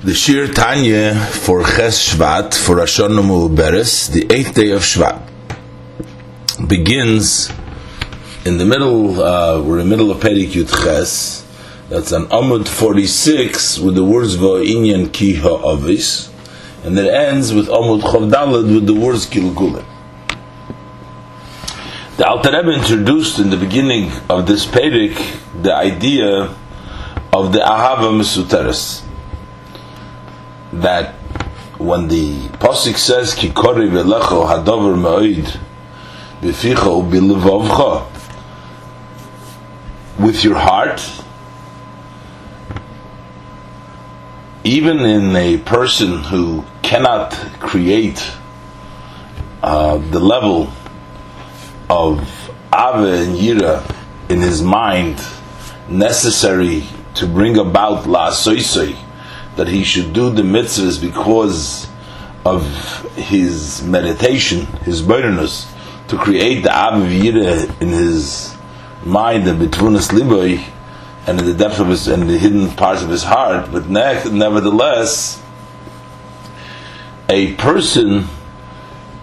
The Shiur Tanya for Ches Shvat, for Ashon Beres, the eighth day of Shvat, begins in the middle, uh, we're in the middle of Perik Yud Ches, that's on Amud 46 with the words Va'inyan Ki Ha'avis, and it ends with Amud Chavdalad with the words Gilgulim. The Alter Rebbe introduced in the beginning of this Perik the idea of the Ahava Mesuteres that when the pasuk says ki kori velecho hadover me'oid b'ficha u'bilevavcha with your heart even in a person who cannot create uh, the level of ave and yira in his mind necessary to bring about la soisoi that he should do the mitzvahs because of his meditation, his bitterness, to create the Aviv in his mind and betvunas liboy, and in the depth of his and the hidden parts of his heart. But ne- nevertheless, a person,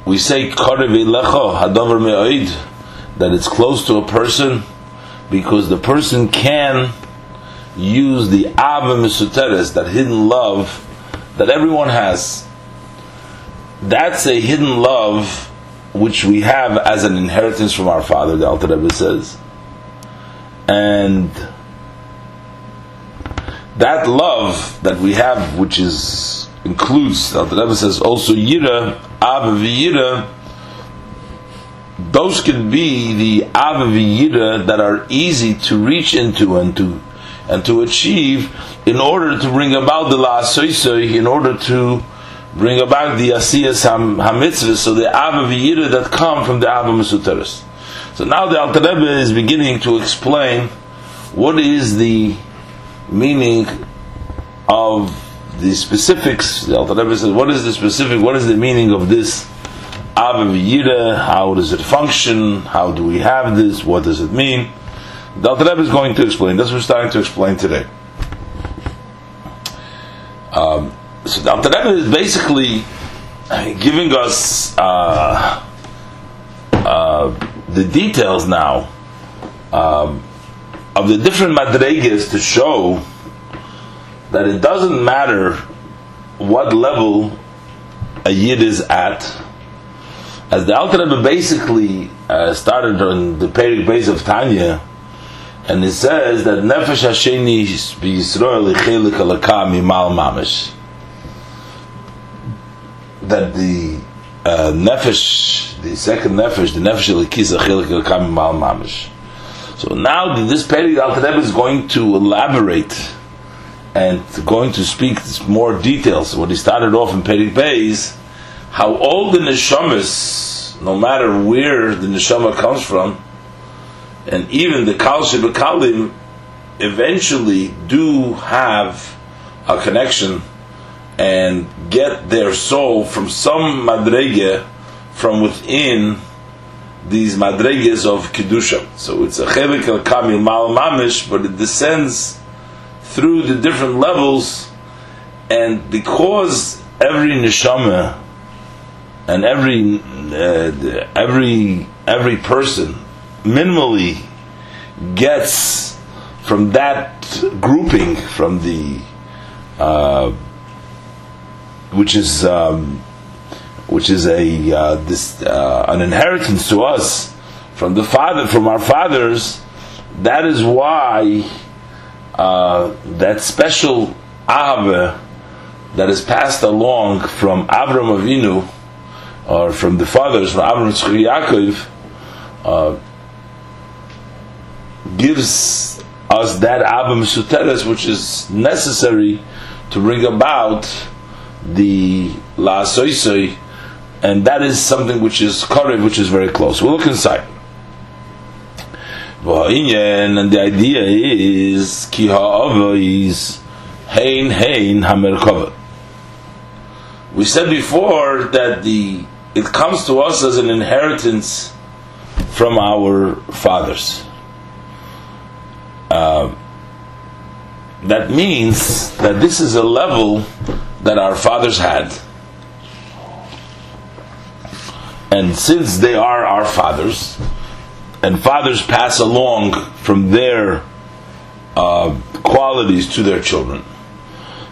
we say that it's close to a person because the person can use the Ava Misuteres, that hidden love that everyone has. That's a hidden love which we have as an inheritance from our father, the Alter Rebbe says. And that love that we have, which is includes, the Alter Rebbe says, also Yira, Ava V'Yira, those can be the Ava V'Yira that are easy to reach into and to and to achieve in order to bring about the la'asoisoi, in order to bring about the asiyas hamitzvah, so the ava v'yira that come from the ava mesuteres. So now the Alter Rebbe is beginning to explain what is the meaning of the specifics. The Alter Rebbe says, what is the specific, what is the meaning of this ava v'yira, how does it function, how do we have this, what does it mean? The Alter Rebbe is going to explain. That's what we're starting to explain today. Um, so the Alter Rebbe is basically giving us uh, uh, the details now um, of the different madregas to show that it doesn't matter what level a yid is at. As the Alter Rebbe basically uh, started on the Perik base of Tanya, and it says that nefesh hasheni b'Yisrael ichelik alaka mimal mamish. That the uh, nefesh, the second nefesh, the nefesh elikis achelik alaka mimal mamish. So now this period Al Rebbe is going to elaborate and going to speak more details. What he started off in Perik Beis, how all the neshamas, no matter where the neshama comes from, and even the Kal Shebekalim eventually do have a connection and get their soul from some madrege from within these madreges of kedusha. So it's a chelik al kamil mal mamish, but it descends through the different levels, and because every neshama and every uh, every every person minimally gets from that grouping from the uh, which is um, which is a uh, this uh, an inheritance to us from the father from our fathers that is why uh, that special ave that is passed along from Avram Avinu or from the fathers from Avram Yaakov uh, gives us that Abba Mesuteres which is necessary to bring about the La Soisoi, and that is something which is Korev, which is very close. We'll look inside. And the idea is Ki is Hein Hein Hamerkova. We said before that the it comes to us as an inheritance from our fathers. Uh, that means that this is a level that our fathers had. And since they are our fathers, and fathers pass along from their uh, qualities to their children.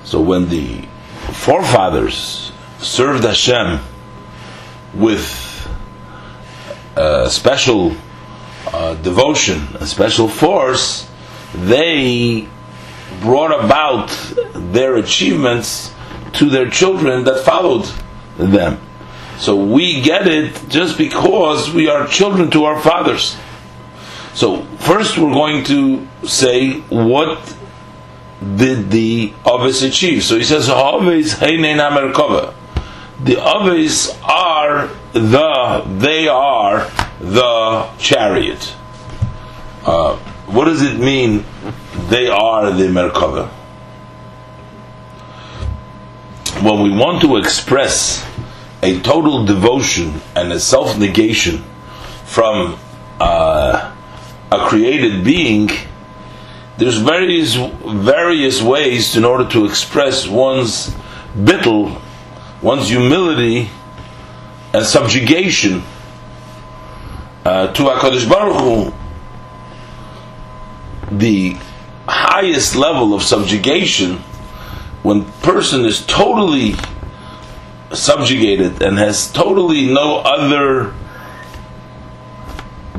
So when the forefathers served Hashem with a special uh, devotion, a special force, they brought about their achievements to their children that followed them. So we get it just because we are children to our fathers. So first we're going to say what did the Avis achieve. So he says Merkava. The Avis are the they are the chariot. Uh, what does it mean? They are the Merkava. When we want to express a total devotion and a self negation from uh, a created being, there's various various ways in order to express one's bittul, one's humility and subjugation uh, to Hakadosh Baruch Hu. The highest level of subjugation, when person is totally subjugated and has totally no other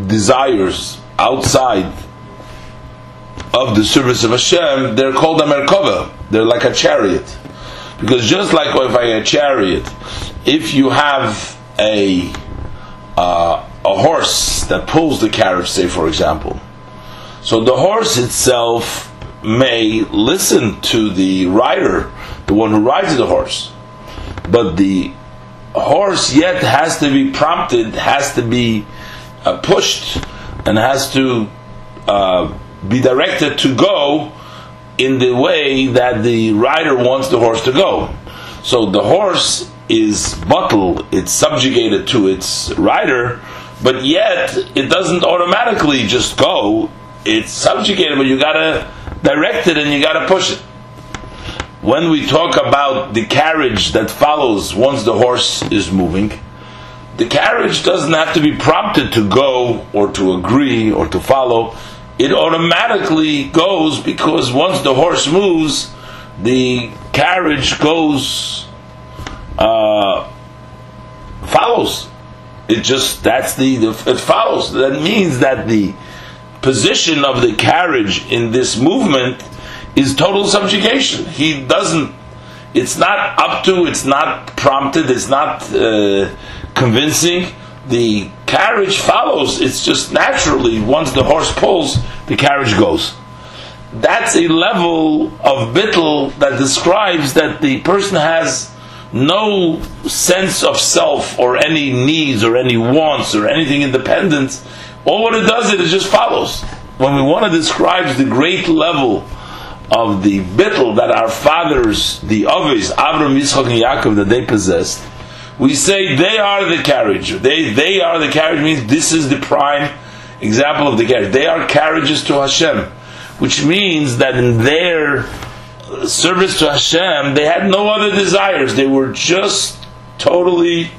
desires outside of the service of Hashem, they're called a Merkava. They're like a chariot. Because just like if I a chariot, if you have a uh, a horse that pulls the carriage, say for example, so the horse itself may listen to the rider, the one who rides the horse but the horse yet has to be prompted, has to be uh, pushed, and has to uh, be directed to go in the way that the rider wants the horse to go. So the horse is bottled, it's subjugated to its rider, but yet it doesn't automatically just go. It's subjugated, but you gotta direct it and you gotta push it when we talk about the carriage that follows once the horse is moving, the carriage doesn't have to be prompted to go or to agree or to follow. It automatically goes because once the horse moves, the carriage goes, uh, follows. It just, that's the, the, it follows. That means that the position of the carriage in this movement is total subjugation. He doesn't. It's not up to. It's not prompted. It's not uh, convincing. The carriage follows. It's just naturally. Once the horse pulls, the carriage goes. That's a level of bittul that describes that the person has no sense of self or any needs or any wants or anything independent. All what it does, it just follows. When we want to describe the great level of the bittel that our fathers, the Avis, Avram, Yitzchak, and Yaakov, that they possessed, we say they are the carriage. They, they are the carriage means this is the prime example of the carriage. They are carriages to Hashem, which means that in their service to Hashem, they had no other desires. They were just totally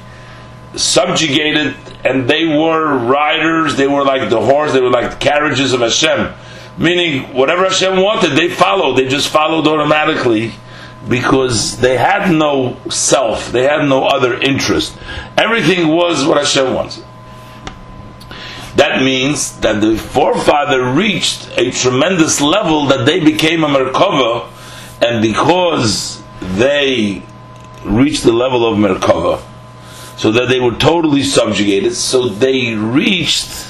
subjugated and they were riders, they were like the horse, they were like the carriages of Hashem meaning whatever Hashem wanted, they followed. They just followed automatically because they had no self, they had no other interest. Everything was what Hashem wants. That means that the forefather reached a tremendous level that they became a Merkava, and because they reached the level of Merkava, so that they were totally subjugated, so they reached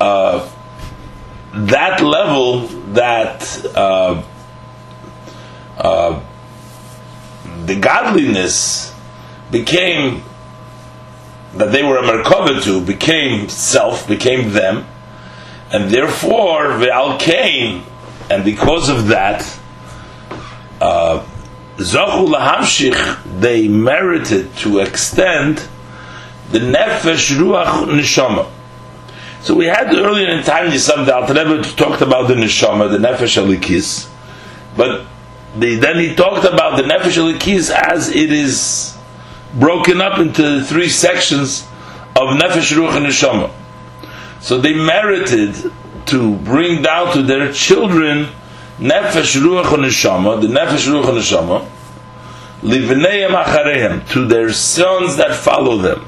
uh, that level that uh, uh, the godliness became that they were a merkava to became self, became them, and therefore Ve'al came, and because of that, uh, Zachu lahamshich, they merited to extend the nefesh ruach neshama. So we had earlier in time some the Alter talked about the neshama, the nefesh alikis, But the, then he talked about the nefesh elikis as it is broken up into three sections of nefesh ruach and neshama. So they merited to bring down to their children nefesh ruach and neshama, the nefesh ruach and neshama, livneim acharehem, to their sons that follow them.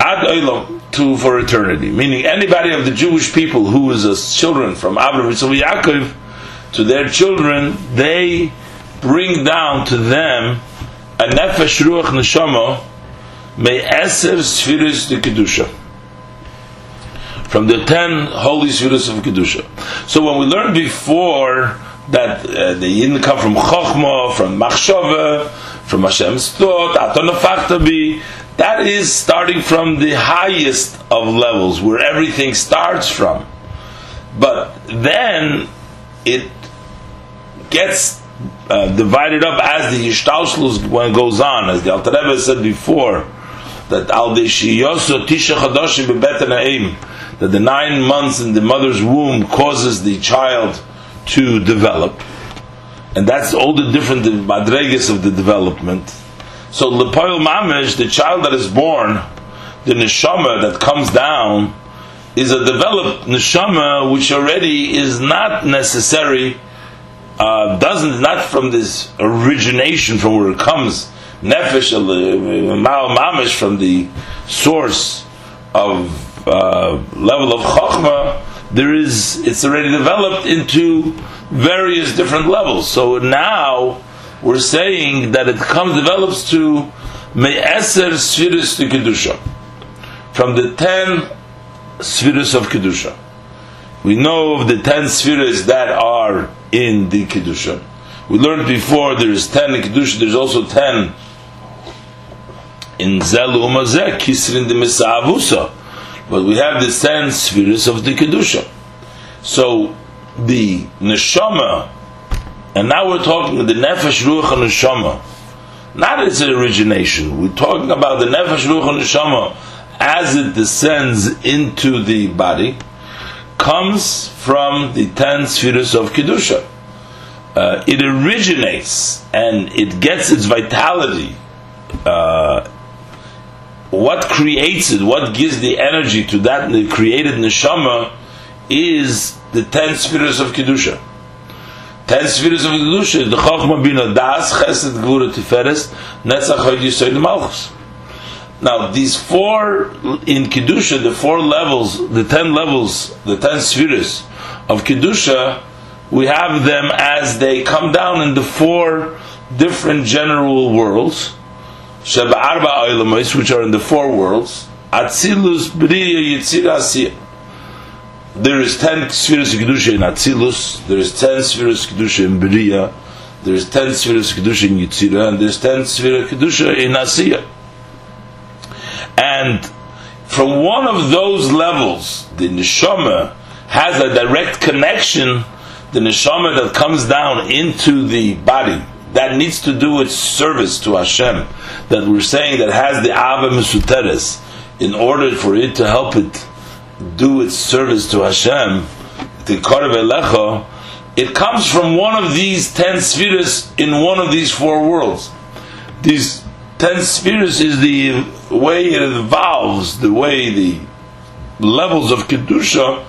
Ad olam, to for eternity. Meaning anybody of the Jewish people who is a children from Abraham, Yitzchak, Yaakov, to their children, they bring down to them a nefesh ruach neshama may eser spheres de kedusha from the ten holy spheres of kedusha. So when we learned before that uh, they didn't come from chokhmah, from machshava, from Hashem's thought, atonafachtabi, that is starting from the highest of levels, where everything starts from. But then it gets uh, divided up as the Yishtalshlus when goes on, as the Alter Rebbe said before, that al tisha chadoshim that the nine months in the mother's womb causes the child to develop, and that's all the different madregas of the development. So lepoil mamish, the child that is born, the neshama that comes down, is a developed neshama which already is not necessary uh, doesn't not from this origination from where it comes nefesh uh, mamish from the source of uh, level of chachma there is it's already developed into various different levels so now we're saying that it comes develops to me'eser spheres to kedusha from the ten spheres of kedusha we know of the ten spheres that are in the Kedusha. We learned before there is ten in Kedusha, there's also ten in Zelu Umazeh, Kisrin de Misa'avusa. But we have the ten spheres of the Kedusha. So the Neshama, and now we're talking the Nefesh Ruach and Neshama, not its origination, we're talking about the Nefesh Ruach and Neshama as it descends into the body comes from the ten spheres of Kedusha. Uh, it originates and it gets its vitality. Uh, what creates it, what gives the energy to that created neshama is the ten spheres of Kedusha. Ten spheres of Kedusha, the Chochmah Bina Das, Chesed, Gvura, Tiferes, Netzach, Hod, Malchus. Now, these four in Kedusha, the four levels, the ten levels, the ten spheres of Kedusha, we have them as they come down in the four different general worlds, Which are in the four worlds, Atzilus, Bria, Yitzira, Asiyah. There is ten spheres Kedusha in Atzilus, there is ten spheres Kedusha in Bria, there is ten spheres Kedusha in Yitzira, and there is ten spheres Kedusha in Asiyah. And from one of those levels, the neshama has a direct connection. The neshama that comes down into the body that needs to do its service to Hashem. That we're saying that has the ava mesuteres in order for it to help it do its service to Hashem. The elecha, it comes from one of these ten spheres in one of these four worlds. These ten spheres is the way it evolves, the way the levels of kedusha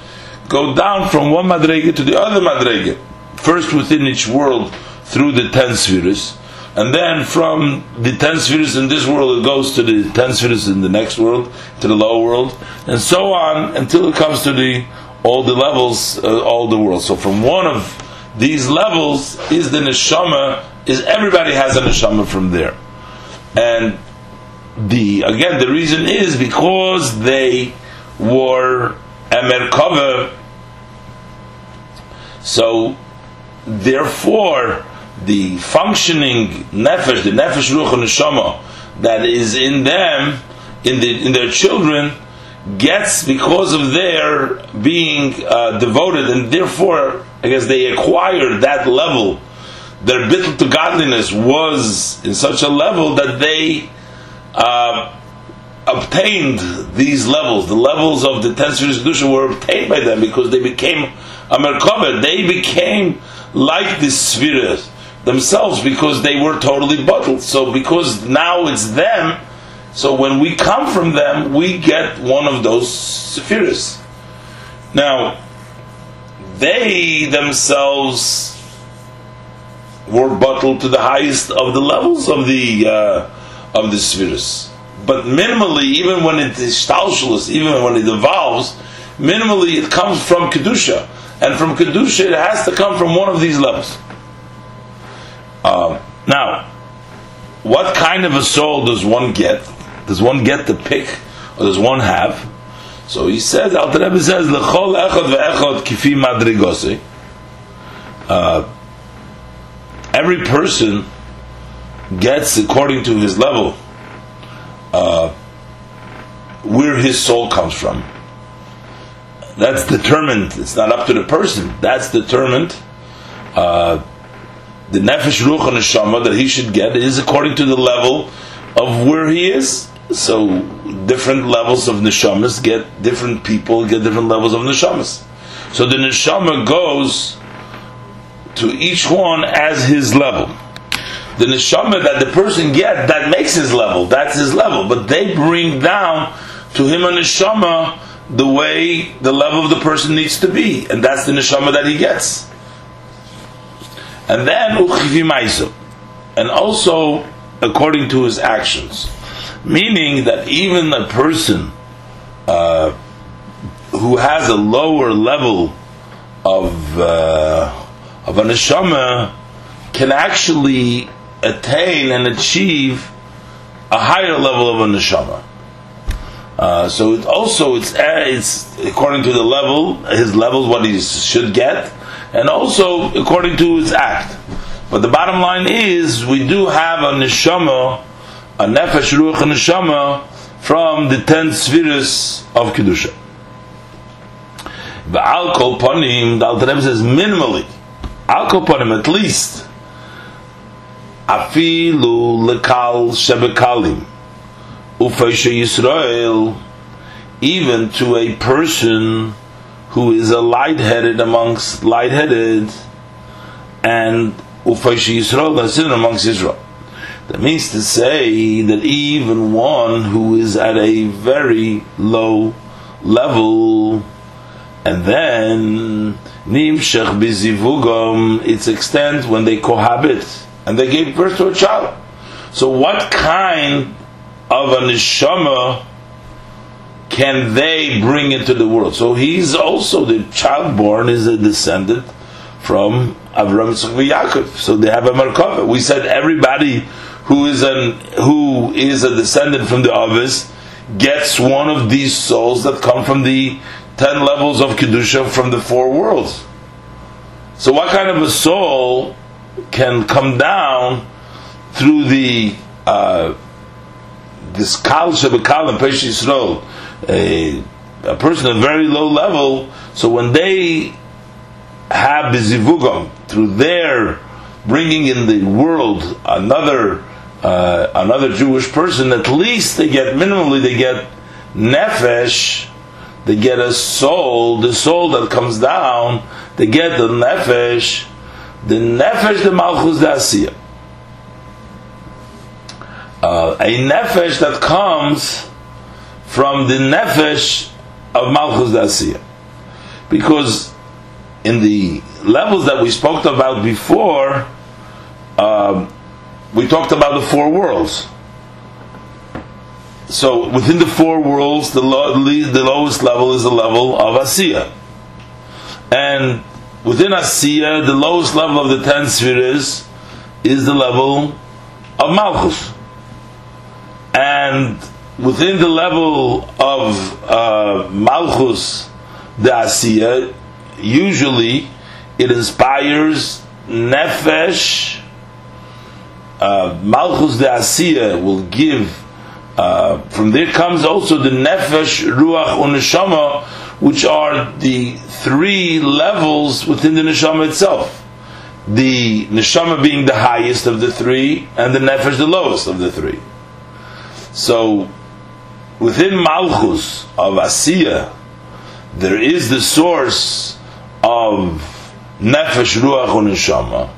go down from one madrege to the other madrege. First within each world through the ten spheres, and then from the ten spheres in this world it goes to the ten spheres in the next world, to the lower world, and so on until it comes to the all the levels, uh, all the world. So from one of these levels is the neshama. Is everybody has a neshama from there and the again the reason is because they were a merkava so therefore the functioning nefesh the nefesh ruach and neshama that is in them in the in their children gets because of their being uh, devoted and therefore I guess they acquired that level. Their bittul to godliness was in such a level that they uh, obtained these levels. The levels of the ten spheres kedusha were obtained by them because they became a merkava, they became like the spheres themselves because they were totally bottled. So because now it's them, so when we come from them, we get one of those spheres. Now, they themselves were bottled to the highest of the levels of the uh, of the spheres. But minimally, even when it is stalshalus, even when it evolves, minimally it comes from kedusha, and from kedusha it has to come from one of these levels. Uh, now, what kind of a soul does one get? Does one get to pick, or does one have? So he says, Al Rebbe says, "Lechol echad ve'echad kifi madrigose." Uh, every person gets according to his level uh, where his soul comes from. That's determined. It's not up to the person. That's determined. Uh, the nefesh ruach and neshama that he should get is according to the level of where he is. So different levels of neshamas get different people get different levels of neshamas. So the neshama goes to each one as his level. The neshama that the person gets that makes his level. That's his level. But they bring down to him a neshama the way the level of the person needs to be, and that's the neshama that he gets. And then and also according to his actions, meaning that even a person uh, who has a lower level of uh, of a neshama can actually attain and achieve a higher level of a neshama. Uh, so it also it's it's according to the level his levels what he should get, and also according to his act. But the bottom line is we do have a neshama, a nefesh ruach neshama from the ten spheres of kedusha. The alcohol panim the Alter says minimally, alcohol panim at least. Afilu lekal shebekalim Ufaisha Yisrael, even to a person who is a light-headed amongst light-headed, and Ufaisha Yisrael, that's in amongst Israel. That means to say that even one who is at a very low level, and then Nimshach bizivugam, its extent when they cohabit, and they gave birth to a child. So what kind of a neshama can they bring into the world? So he's also the child born is a descendant from Avraham Yaakov. So they have a markava. We said everybody who is an who is a descendant from the Avis gets one of these souls that come from the ten levels of kedusha from the four worlds. So what kind of a soul can come down through the uh, this kal shebekal and Pesh Yisrael, a, a person at very low level, so when they have bizivugam through their bringing in the world another uh, another Jewish person, at least they get minimally they get nefesh, they get a soul, the soul that comes down, they get the nefesh, the nefesh the malchus the uh, a nefesh that comes from the nefesh of Malchus Dasiya. Because in the levels that we spoke about before, um, we talked about the four worlds. So within the four worlds, the, lo- the lowest level is the level of Asiya. And within Asiya, the lowest level of the ten spheres is the level of Malchus and within the level of uh, Malchus the Asiya, usually it inspires Nefesh. Uh, Malchus the Asiya will give. Uh, from there comes also the Nefesh, Ruach, Uneshama, which are the three levels within the Neshama itself. The Neshama being the highest of the three, and the Nefesh the lowest of the three. So, within Malchus of Asiya, there is the source of nefesh, ruach, and neshama.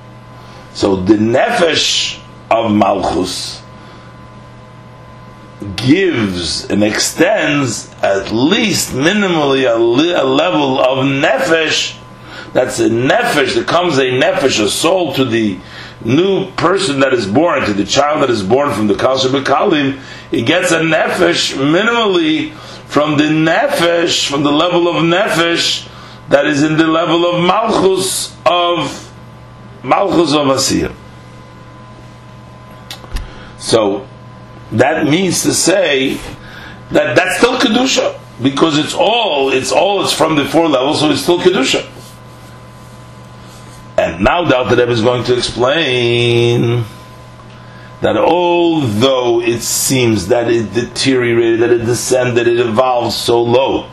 So the nefesh of malchus gives and extends at least minimally a, li- a level of nefesh. That's a nefesh. There comes a nefesh, a soul to the new person that is born, to the child that is born from the Kalsha Bekalim. He gets a nefesh minimally from the nefesh, from the level of nefesh that is in the level of malchus of malchus of asiyah. So that means to say that that's still kedusha because it's all it's all it's from the four levels, so it's still kedusha. Now the Alter Rebbe is going to explain that although it seems that it deteriorated, that it descended, it evolved so low,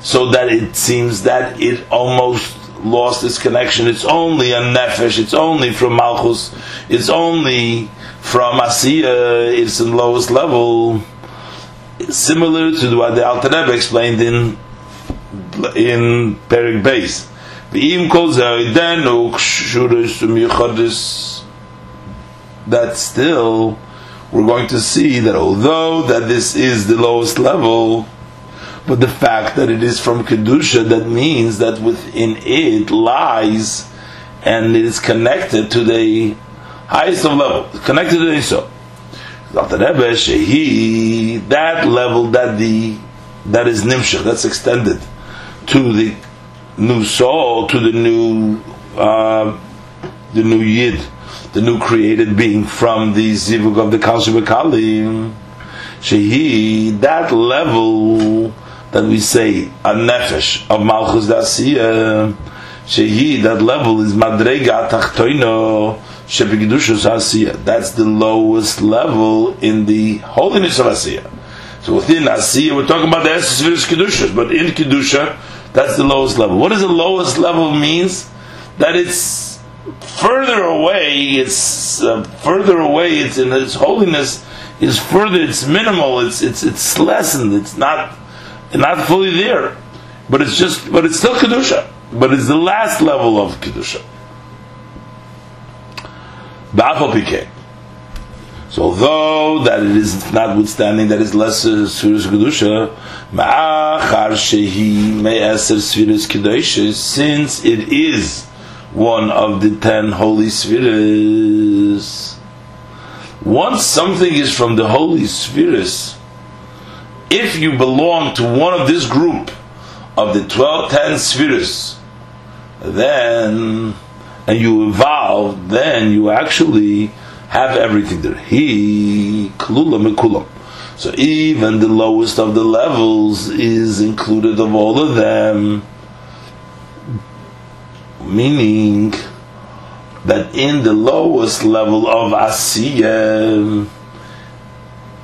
so that it seems that it almost lost its connection. It's only a nefesh. It's only from malchus. It's only from asiya. It's in the lowest level. Similar to what the Alter Rebbe explained in in Perik Beis. That still, we're going to see that although that this is the lowest level, but the fact that it is from kedusha, that means that within it lies, and it is connected to the highest of levels, connected to the Iso. That level, that the that is nimshach, that's extended to the new soul, to the new uh, the new yid, the new created being from the zivug of the kalsha bekalim. Shehi, that level that we say a nefesh of malchus dasiya shehi that level is madrega tachtoino shebegdushus asiya that's the lowest level in the holiness of asiya so within asiya we're talking about the essence of kedushas but in kedusha that's the lowest level what does the lowest level means that it's further away it's uh, further away it's in its holiness is further it's minimal it's it's it's lessened it's not not fully there, but it's just, but it's still kedusha. But it's the last level of kedusha. Ba'afal pike. So although that it is notwithstanding that is less sfiras kedusha, ma'achar shehi me'aser sfiras kedusha, since it is one of the ten holy spheres. Once something is from the holy spheres, if you belong to one of this group of the 12, 10 spheres, then, and you evolve, then you actually have everything there. He, klula mekulam. So even the lowest of the levels is included of all of them, meaning that in the lowest level of Asiya,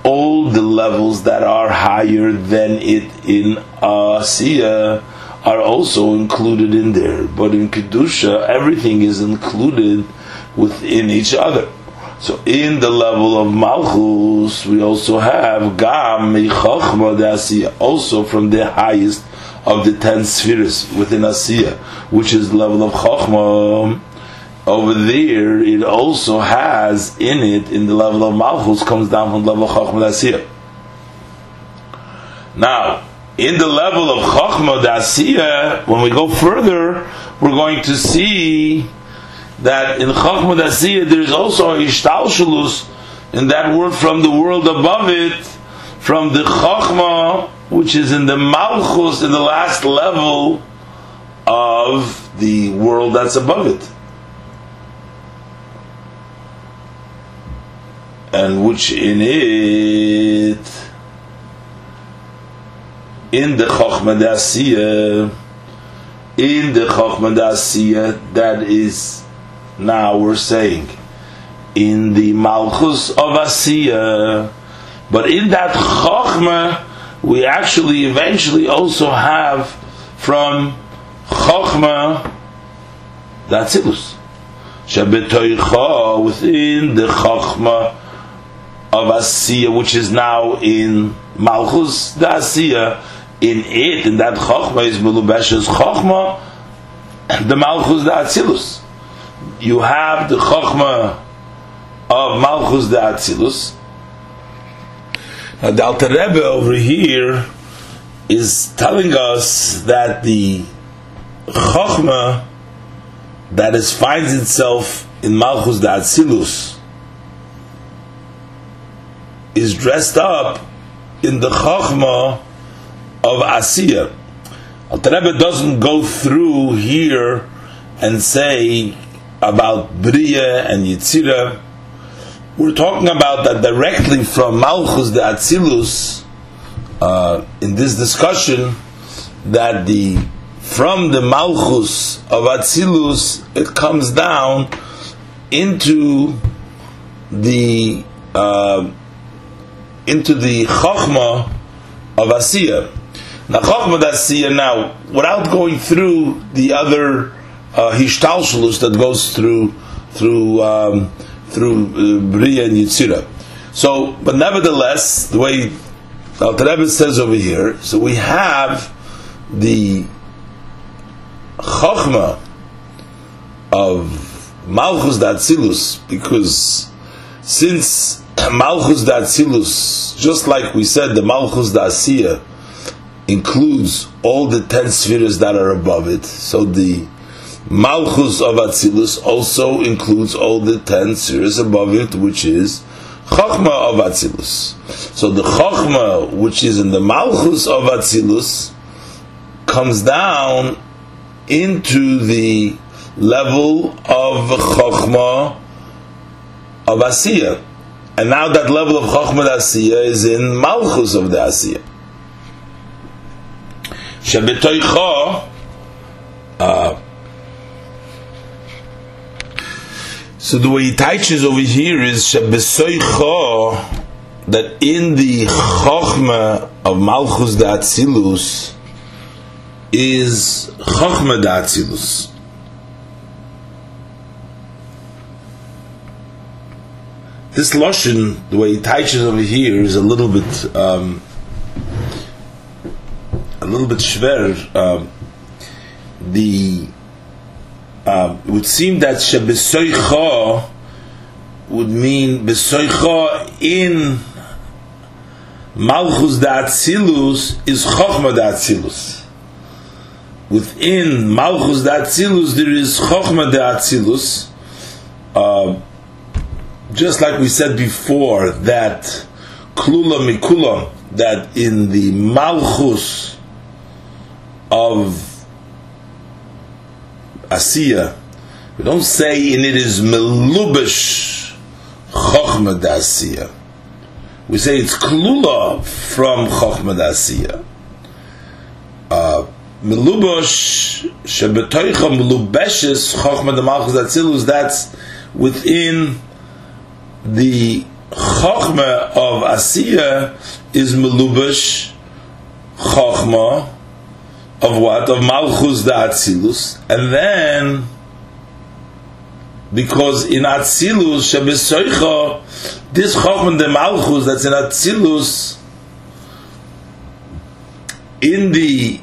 all the levels that are higher than it in Asiya are also included in there. But in Kedusha, everything is included within each other. So in the level of Malchus, we also have Gam Meichachma Asiya, also from the highest of the ten spheres within Asiya, which is the level of Chachma over there, it also has in it, in the level of Malchus, comes down from the level of Chachma Dasiyah. Now, in the level of Chachma Dasiyah, when we go further, we're going to see that in Chachma Dasiyah there is also a Ishtalshulus, in that word from the world above it, from the Chachma, which is in the Malchus, in the last level of the world that's above it. and which in it in the Chochma Dasiya in the Chochma Dasiya that is now we're saying in the Malchus of Asiya but in that Chochma we actually eventually also have from Chochma that's Ilus Shabetoicha within the Chochma of Asiya, which is now in Malchus, the Asiya, in it, in that Chochma is Melubesh's Chochma, the Malchus the Atzilus. You have the Chochma of Malchus the Atzilus. Now the Alter Rebbe over here is telling us that the Chochma that is finds itself in Malchus the Atzilus is dressed up in the Chochma of Asiya. Alter Rebbe doesn't go through here and say about Bria and Yitzira. We're talking about that directly from Malchus the Atzilus uh, in this discussion that the from the Malchus of Atzilus it comes down into the uh, into the Chochma of Asiya. Now Chochma Asiya now, without going through the other uh, that goes through through um, through uh, Bria and Yitzira. So, but nevertheless, the way Alter Rebbe says over here, so we have the Chochma of Malchus Datzilus, because since Malchus Datzilus, just like we said, the Malchus Dasiya includes all the ten spheres that are above it, so the Malchus of Atzilus also includes all the ten spheres above it, which is Chachma of Atzilus. So the Chachma, which is in the Malchus of Atzilus, comes down into the level of Chachma of Asiya. And now that level of Chachma Asiya is in Malchus of the Asiya. Shabetoicha, uh, So the way he teaches over here is Shabesoicha that in the Chochma of Malchus da is Chochma da. This Lashon, the way he teaches over here, is a little bit um, a little bit schwer. Um, the um, it would seem that shebesoicha would mean besoicha in malchus da'atzilus is chokhmah da'atzilus. Within malchus da'atzilus there is chokhmah da'atzilus. Uh, just like we said before that klula mikula that in the malchus of asiya. We don't say in it is melubish chokhmah asiya. We say it's klula from chokhmah asiya. Uh, melubosh shebetoicha melubeshes chokhmah malchus atzilus. That's within the chokhmah of asiya is melubash chokhmah of what of Malchus the Atzilus, and then because in Atzilus Shabesoicha, this Chochman de Malchus that's in Atzilus, in the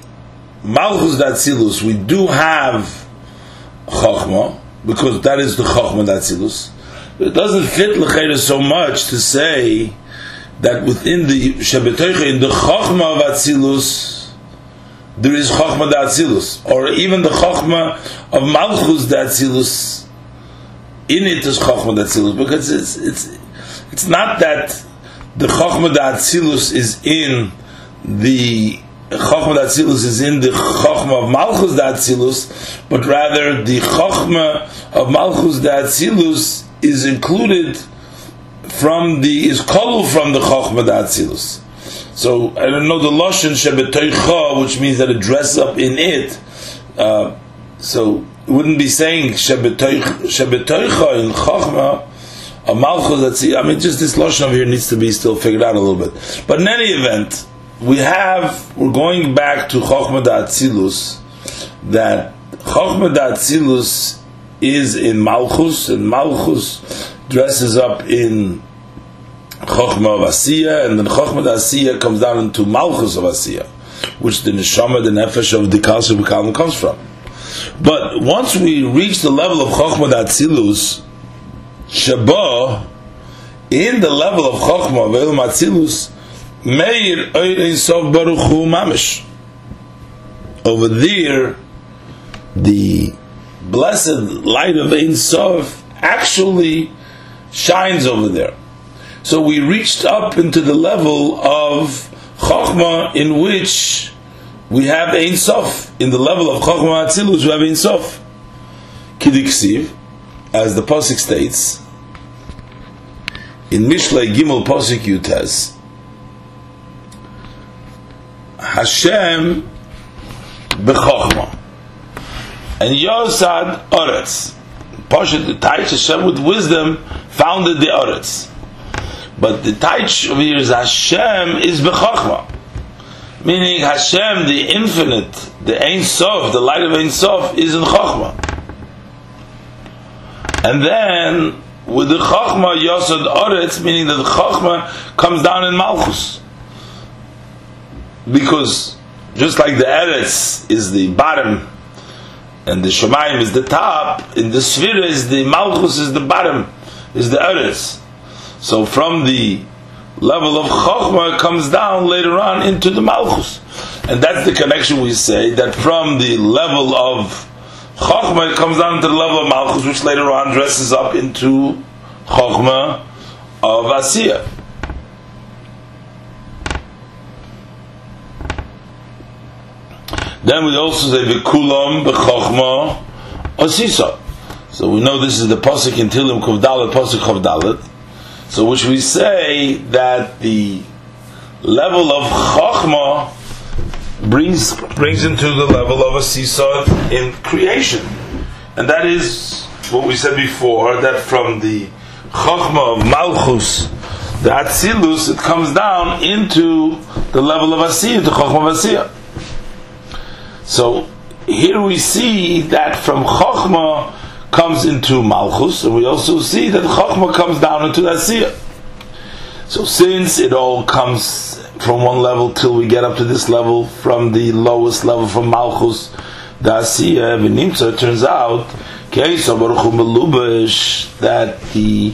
Malchus the Atzilus, we do have Chochma because that is the Chochma the Atzilus. It doesn't fit Lechera so much to say that within the Shabbatoicha, in the Chochma of Atzilus, there is Chochma Datzilus, or even the Chochma of Malchus Datzilus, in it is Chochma Datzilus, because it's, it's, it's not that the Chochma Datzilus is in the Chochma Datzilus is in the Chochma of Malchus Datzilus, but rather the Chochma of Malchus Datzilus is included from the, is called from the Chochma Datzilus. So I don't know the lashon shebetoicha, which means that it dress up in it. Uh, so it wouldn't be saying shebetoicha in chachma. A malchus, see. I mean, just this lashon over here needs to be still figured out a little bit. But in any event, we have we're going back to chachma da'atzilus that chachma da'atzilus is in malchus, and malchus dresses up in Chokhmah of Asiya, and then Chokhmah of Asiya comes down into Malchus of Asiya, which the Neshama, the Nefesh of the Kalsha B'Kalim comes from. But once we reach the level of Chokhmah Atzilus, Shabbat, in the level of Chokhmah Ve'il Matzilus, Meir Oirei Sof Baruch Hu Mamish. Over there, the blessed light of Ein Sof actually shines over there. So we reached up into the level of Chokhmah in which we have Ein Sof. In the level of Chokhmah Atzilus, we have Ein Sof. Kidiksiv, as the Pasuk states, in Mishlei Gimel Pasuk Yutes, Hashem b'chokhmah and Yosad Oretz. Pasha the Hashem with wisdom founded the Oretz. But the Taich over here is Hashem is b'chokhmah. Meaning Hashem, the infinite, the Ein Sof, the light of Ein Sof, is in Chokhmah. And then with the Chokhmah Yosad Oretz, meaning that the Chokhmah comes down in Malchus. Because just like the Eretz is the bottom and the Shemayim is the top, in the Sphere is the Malchus is the bottom, is the Eretz. So from the level of Chokhmah comes down later on into the Malchus. And that's the connection we say, that from the level of Chokhmah it comes down to the level of Malchus, which later on dresses up into Chokhmah of Asiyah. Then we also say v'kulam b'chochma osisa. So we know this is the pasuk in Tilim Kuvdalet, pasuk Chavdalet. So which we say that the level of chochma brings brings into the level of a seesaw in creation, and that is what we said before. That from the chochma of malchus, the atzilus, it comes down into the level of asiyah, the chochma of asiyah. So here we see that from Chokhmah comes into Malchus, and we also see that Chokhmah comes down into Asiyah. So since it all comes from one level till we get up to this level, from the lowest level from Malchus, the Asiyah, Benimtza, turns out, that the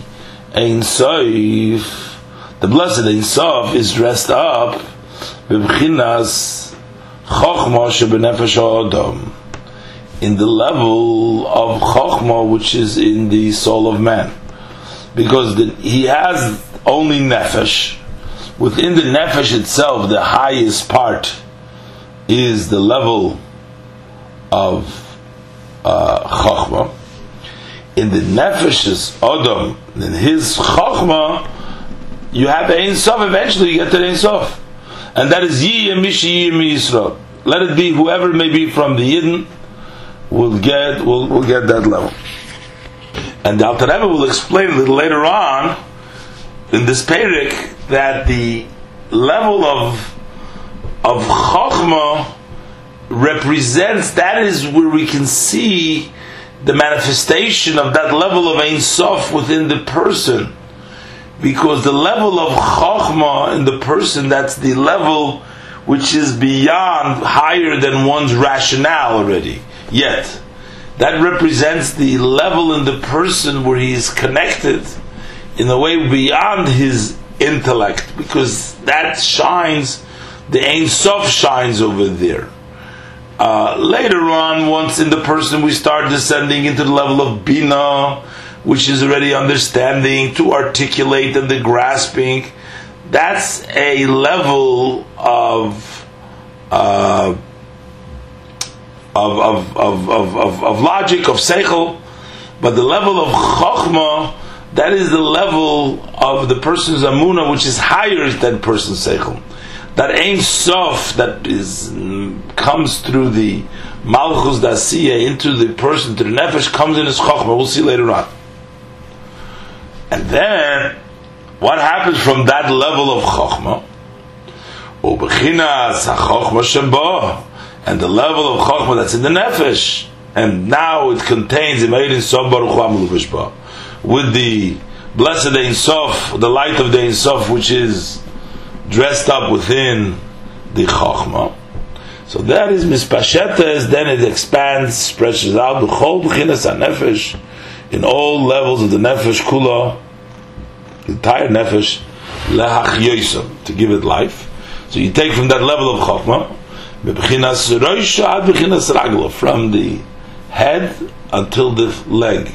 Ein Sof, the blessed Ein Sof, is dressed up, Chochma shebenefesh adam, in the level of Chochma which is in the soul of man, because the, he has only nefesh. Within the nefesh itself, the highest part is the level of uh, Chochma. In the nefesh's adam, in his Chochma, you have the Ein Sof. Eventually, you get to the Ein Sof and that is Yi Mishi Yisrael. Let it be whoever may be from the Yidden will get will, will get that level. And the Alter Rebbe will explain a little later on in this Perik that the level of of Chokhmah represents that is where we can see the manifestation of that level of Ein Sof within the person because the level of chokhmah in the person, that's the level which is beyond, higher than one's rationale already. Yet, that represents the level in the person where he is connected in a way beyond his intellect, because that shines, the Ein Sof shines over there. Uh, later on, once in the person we start descending into the level of Bina, which is already understanding, to articulate and the grasping. That's a level of uh, of, of, of, of, of, logic, of seichel, but the level of chokhmah, that is the level of the person's amuna, which is higher than person's seichel. That Ein Sof, that is comes through the malchus dasiya into the person, to the nefesh, comes in his chokhmah. We'll see later on. And then, what happens from that level of Chokhmah? And the level of Chokhmah that's in the Nefesh. And now it contains with the blessed Ein Sof, the light of the Ein Sof, which is dressed up within the Chokhmah. So that is mispashetes, then it expands, stretches out, b'chol b'chinas nefesh in all levels of the nefesh kula, the entire nefesh, lehach to give it life. So you take from that level of chokmah, b'chinas roisha ad b'chinas ragla, from the head until the leg,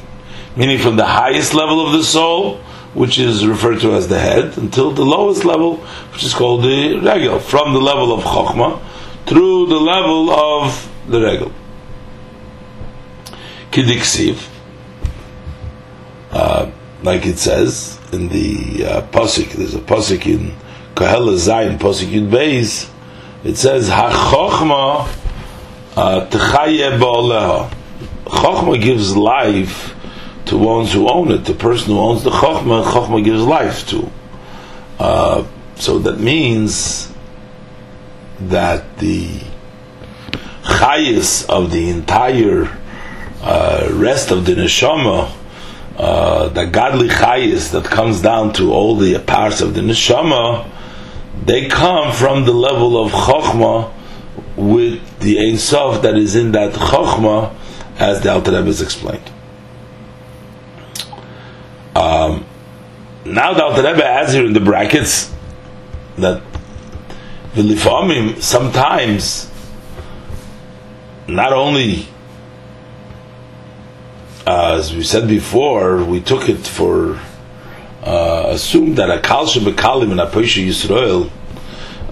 meaning from the highest level of the soul, which is referred to as the head, until the lowest level, which is called the regel, from the level of chokmah through the level of the regel. Kidiksiv, uh, like it says in the uh, pasuk. There's a pasuk in Kohela Zayin, pasuk in Beis. It says Hachochma Techaye Ba'aleha. Chochma gives life to ones who own it. The person who owns the Chochma, Chochma gives life to. Uh, so that means that the chayis of the entire uh, rest of the neshama, uh, the godly chayis that comes down to all the parts of the neshama, they come from the level of chokhmah with the Ein Sof that is in that chokhmah, as the Alter Rebbe has explained. Um, now the Alter Rebbe adds here in the brackets that Vilifamim sometimes not only uh, as we said before, we took it for uh, assumed that a kalsha bekalim and a Pesha Yisrael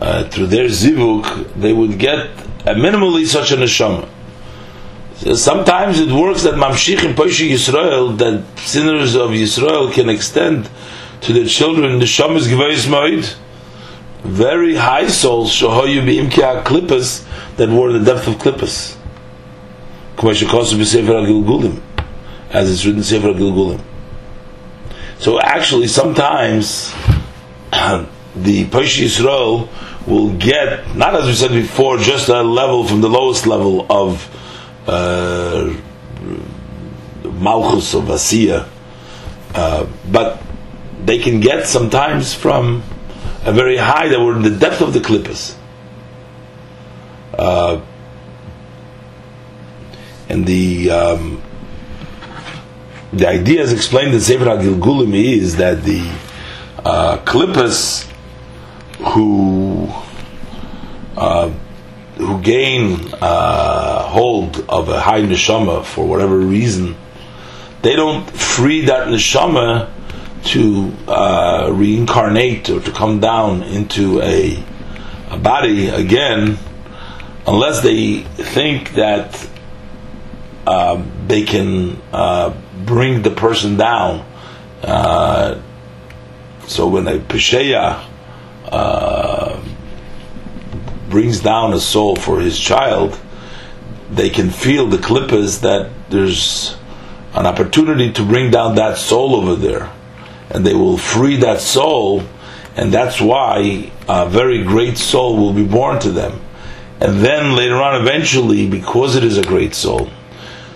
uh, through their zivuk they would get a minimally such a neshama. So sometimes it works that mamshich in Pesha Yisrael that sinners of Yisrael can extend to their children neshamas gevayis moed very high souls shahoyu biimkia klippas that were the depth of klippas. As it's written Sefer Gilgulim. So actually, sometimes the Pesha Yisrael will get, not as we said before, just a level from the lowest level of uh, Malchus of Asiya, uh, but they can get sometimes from a very high that were in the depth of the klippas. Uh, and the um, the idea is explained in Sefer HaGilgulim is that the uh, klippas who uh, who gain uh, hold of a high neshama for whatever reason, they don't free that neshama to uh, reincarnate or to come down into a, a body again unless they think that uh, they can uh, bring the person down. Uh, so when a Pesheya uh, brings down a soul for his child, they can feel the klippas that there's an opportunity to bring down that soul over there and they will free that soul, and that's why a very great soul will be born to them. And then later on, eventually, because it is a great soul,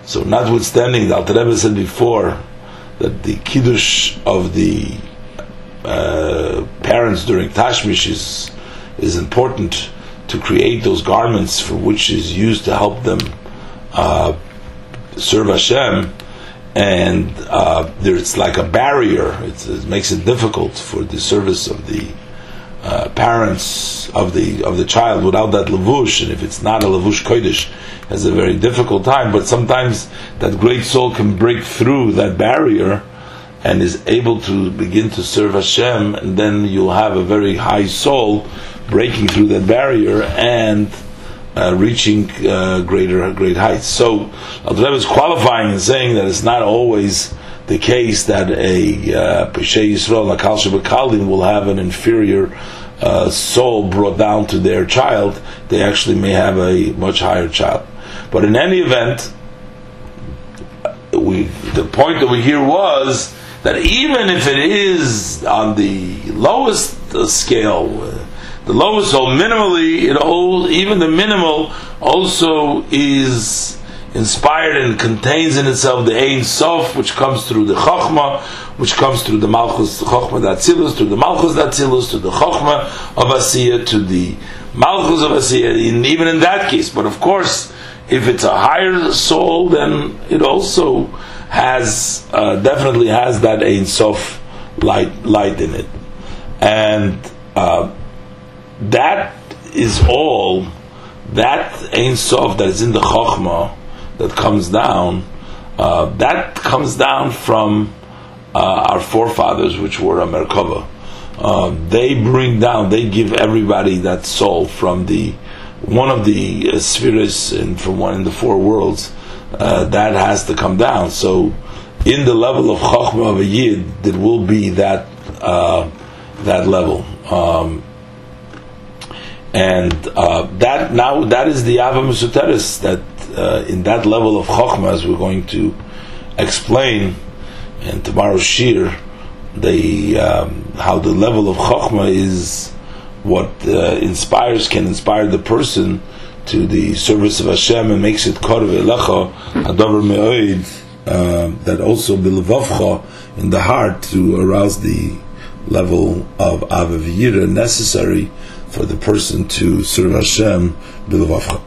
so notwithstanding, the Alter Rebbe said before that the kiddush of the uh, parents during Tashmish is, is important to create those garments for which is used to help them uh, serve Hashem and uh, there's like a barrier. It's, it makes it difficult for the service of the uh, parents of the of the child without that lavush, and if it's not a lavush kodesh, has a very difficult time. But sometimes that great soul can break through that barrier and is able to begin to serve Hashem, then you'll have a very high soul breaking through that barrier and uh, reaching uh, greater great heights. So Al is qualifying and saying that it's not always the case that a uh, Peshe Yisrael Nakal Shabakalim will have an inferior uh, soul brought down to their child. They actually may have a much higher child. But in any event, we the point we hear was that even if it is on the lowest scale the lowest, so minimally, it all, even the minimal also is inspired and contains in itself the Ein Sof, which comes through the Chokhmah, which comes through the Malchus Chokhmah Datzilus, through the Malchus Datzilus, to the Chokhmah of Asiya, to the Malchus of Asiya, even in that case. But of course, if it's a higher soul, then it also has, uh, definitely has that Ein Sof light, light in it. And uh, that is all, that Ein Sof that is in the Chokhmah, that comes down, uh, that comes down from uh, our forefathers, which were a Merkava. Uh, they bring down, they give everybody that soul from the one of the uh, spheres in from one in the four worlds. Uh, that has to come down. So, in the level of Chachma of a Yid, there will be that uh, that level. Um, and uh, that now that is the Ava Musuteris that uh, in that level of Chokhmah, as we're going to explain in tomorrow's Shiur, the um, how the level of Chokhmah is what uh, inspires can inspire the person to the service of Hashem and makes it korv elecha adavar me'oid uh, that also bilvavcha in the heart to arouse the level of avav necessary for the person to serve Hashem bilvavcha.